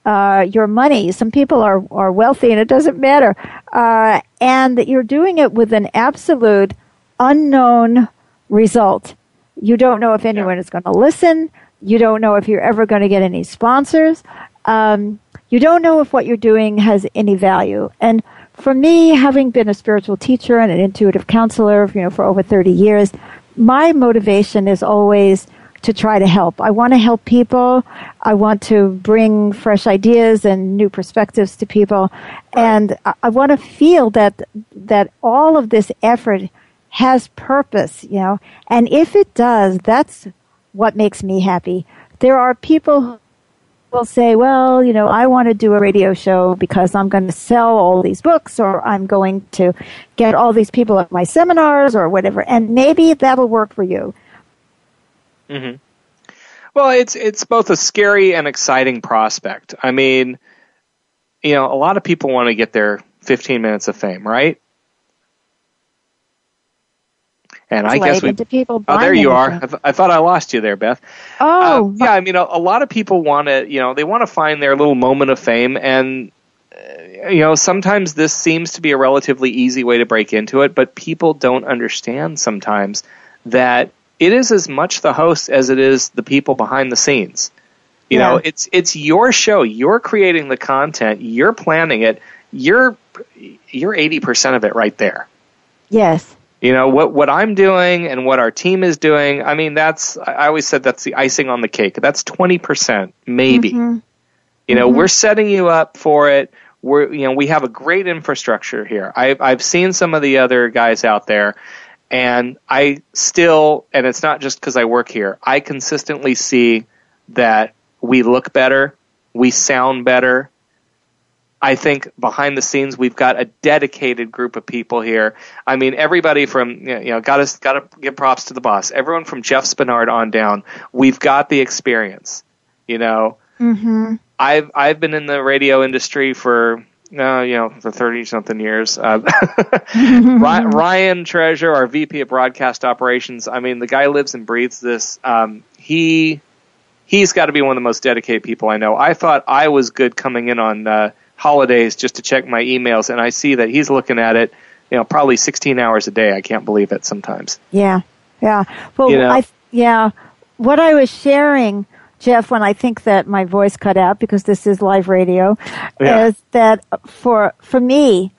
uh, your money. Some people are are wealthy, and it doesn't matter, uh, and you're doing it with an absolute unknown result. You don't know if anyone yeah. is going to listen. You don't know if you're ever going to get any sponsors. Um, you don't know if what you're doing has any value. And for me, having been a spiritual teacher and an intuitive counselor, you know, for over 30 years, my motivation is always to try to help. I want to help people. I want to bring fresh ideas and new perspectives to people. And I want to feel that, that all of this effort has purpose, you know, and if it does, that's what makes me happy. There are people who will say, well, you know, I want to do a radio show because I'm going to sell all these books or I'm going to get all these people at my seminars or whatever. And maybe that'll work for you. Mm-hmm. Well, it's it's both a scary and exciting prospect. I mean, you know, a lot of people want to get their 15 minutes of fame, right? And I guess we. People oh, there you are. I, th- I, thought I lost you there, Beth. Oh, uh, yeah. I mean, a, a, lot of people want to, you know, they want to find their little moment of fame, and uh, you know, sometimes this seems to be a relatively easy way to break into it, but people don't understand sometimes that it is as much the host as it is the people behind the scenes. You yeah. know, it's it's your show. You're creating the content. You're planning it. you're you're 80% of it right there. Yes. You know what what I'm doing and what our team is doing. I mean, that's I always said that's the icing on the cake. That's 20% maybe. Mm-hmm. You know, mm-hmm. we're setting you up for it. We're you know we have a great infrastructure here. I've I've seen some of the other guys out there, and I still and it's not just because I work here. I consistently see that we look better, we sound better, I think behind the scenes we've got a dedicated group of people here. I mean, everybody from you know, got to got to give props to the boss. Everyone from Jeff Spenard on down. We've got the experience. You know, mm-hmm. I've I've been in the radio industry for uh, you know for thirty something years. Uh, Ryan Treasure, our VP of Broadcast Operations. I mean, the guy lives and breathes this. Um, he he's got to be one of the most dedicated people I know. I thought I was good coming in on. Uh, holidays just to check my emails, and I see that he's looking at it, you know, probably 16 hours a day. I can't believe it sometimes. Yeah, yeah. Well, you know? I yeah, what I was sharing. Jeff, when I think that my voice cut out because this is live radio, yeah. is that for for me,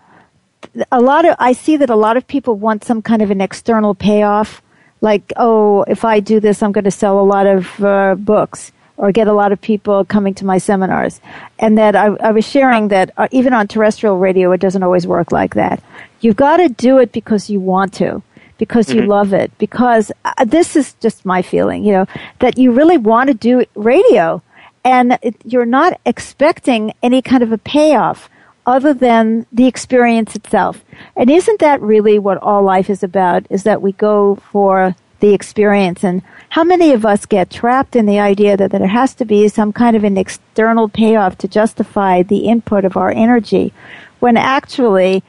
a lot of I see that a lot of people want some kind of an external payoff, like oh, if I do this, I'm going to sell a lot of uh, books or get a lot of people coming to my seminars. And that I, I was sharing that uh, even on terrestrial radio, it doesn't always work like that. You've got to do it because you want to, because mm-hmm. you love it, because uh, this is just my feeling, you know, that you really want to do radio and it, you're not expecting any kind of a payoff other than the experience itself. And isn't that really what all life is about? Is that we go for the experience and how many of us get trapped in the idea that that there has to be some kind of an external payoff to justify the input of our energy when actually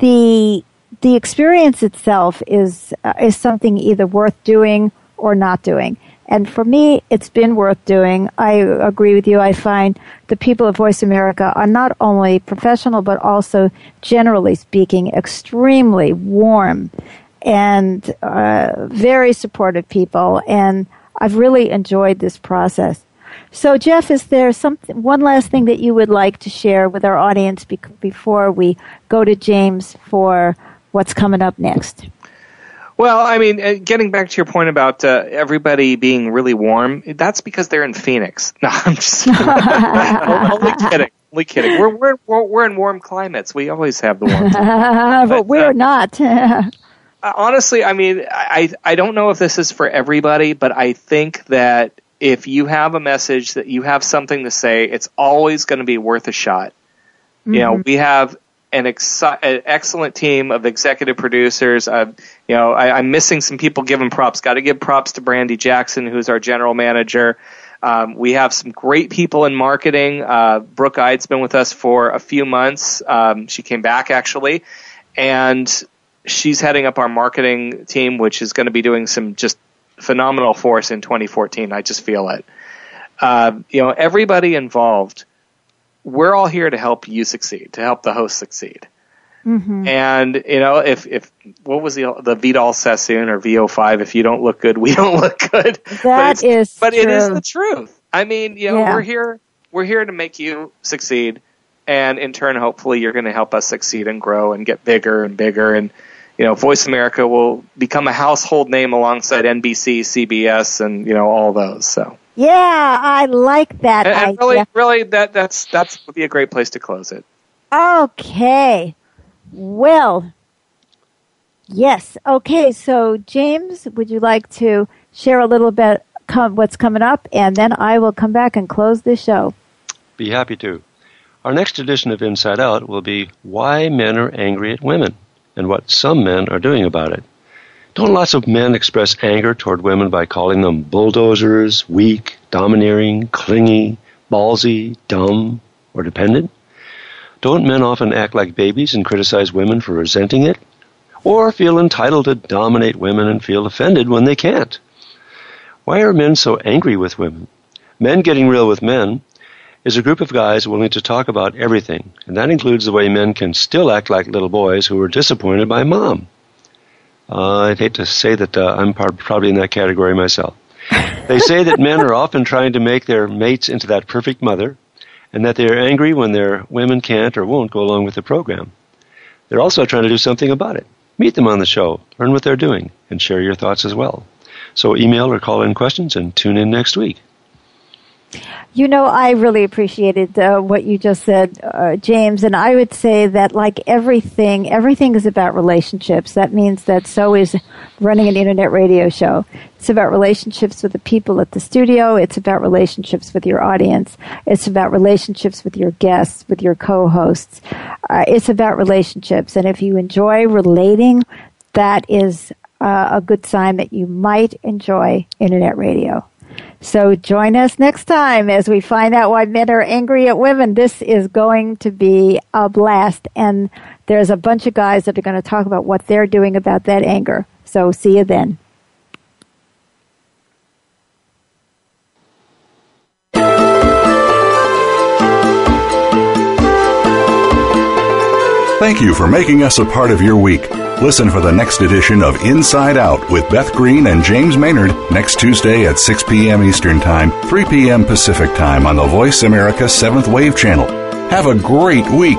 the the experience itself is uh, is something either worth doing or not doing. And for me, it's been worth doing. I agree with you. I find the people of Voice America are not only professional, but also, generally speaking, extremely warm and uh, very supportive people. And I've really enjoyed this process. So, Jeff, is there something, one last thing that you would like to share with our audience be- before we go to James for what's coming up next? Well, I mean, uh, getting back to your point about uh, everybody being really warm, that's because they're in Phoenix. No, I'm just only kidding. Only kidding. We're, we're we're in warm climates. We always have the warm. but, but we're uh, not. Uh, honestly, I mean, I I don't know if this is for everybody, but I think that if you have a message that you have something to say, it's always going to be worth a shot. Mm-hmm. You know, mm-hmm. we have an, ex- an, excellent team of executive producers. Uh, you know, I, am missing some people giving props. Got to give props to Brandy Jackson, who's our general manager. Um, we have some great people in marketing. Uh, Brooke Ide's been with us for a few months. Um, she came back actually, and she's heading up our marketing team, which is going to be doing some just phenomenal for us in 2014. I just feel it. Uh, you know, everybody involved, we're all here to help you succeed, to help the host succeed. Mm-hmm. And you know, if if what was the the Vidal Sassoon or VO5? If you don't look good, we don't look good. That but is, but true. it is the truth. I mean, you know, yeah. we're here we're here to make you succeed, and in turn, hopefully, you're going to help us succeed and grow and get bigger and bigger and you know, Voice America will become a household name alongside NBC, CBS, and you know all those. So yeah, I like that. And, and really, really, that that's that's would be a great place to close it. Okay, well, yes. Okay, so James, would you like to share a little bit com- what's coming up, and then I will come back and close the show. Be happy to. Our next edition of Inside Out will be Why Men Are Angry at Women and what some men are doing about it. Don't lots of men express anger toward women by calling them bulldozers, weak, domineering, clingy, ballsy, dumb, or dependent? Don't men often act like babies and criticize women for resenting it? Or feel entitled to dominate women and feel offended when they can't? Why are men so angry with women? Men getting real with men is a group of guys willing to talk about everything, and that includes the way men can still act like little boys who are disappointed by mom. Uh, I'd hate to say that uh, I'm probably in that category myself. they say that men are often trying to make their mates into that perfect mother, and that they are angry when their women can't or won't go along with the program. They're also trying to do something about it. Meet them on the show, learn what they're doing, and share your thoughts as well. So email or call in questions and tune in next week. You know, I really appreciated uh, what you just said, uh, James, and I would say that like everything, everything is about relationships. That means that so is running an internet radio show. It's about relationships with the people at the studio. It's about relationships with your audience. It's about relationships with your guests, with your co-hosts. Uh, it's about relationships. And if you enjoy relating, that is uh, a good sign that you might enjoy internet radio. So join us next time as we find out why men are angry at women. This is going to be a blast. And there's a bunch of guys that are going to talk about what they're doing about that anger. So see you then. Thank you for making us a part of your week. Listen for the next edition of Inside Out with Beth Green and James Maynard next Tuesday at 6 p.m. Eastern Time, 3 p.m. Pacific Time on the Voice America 7th Wave Channel. Have a great week.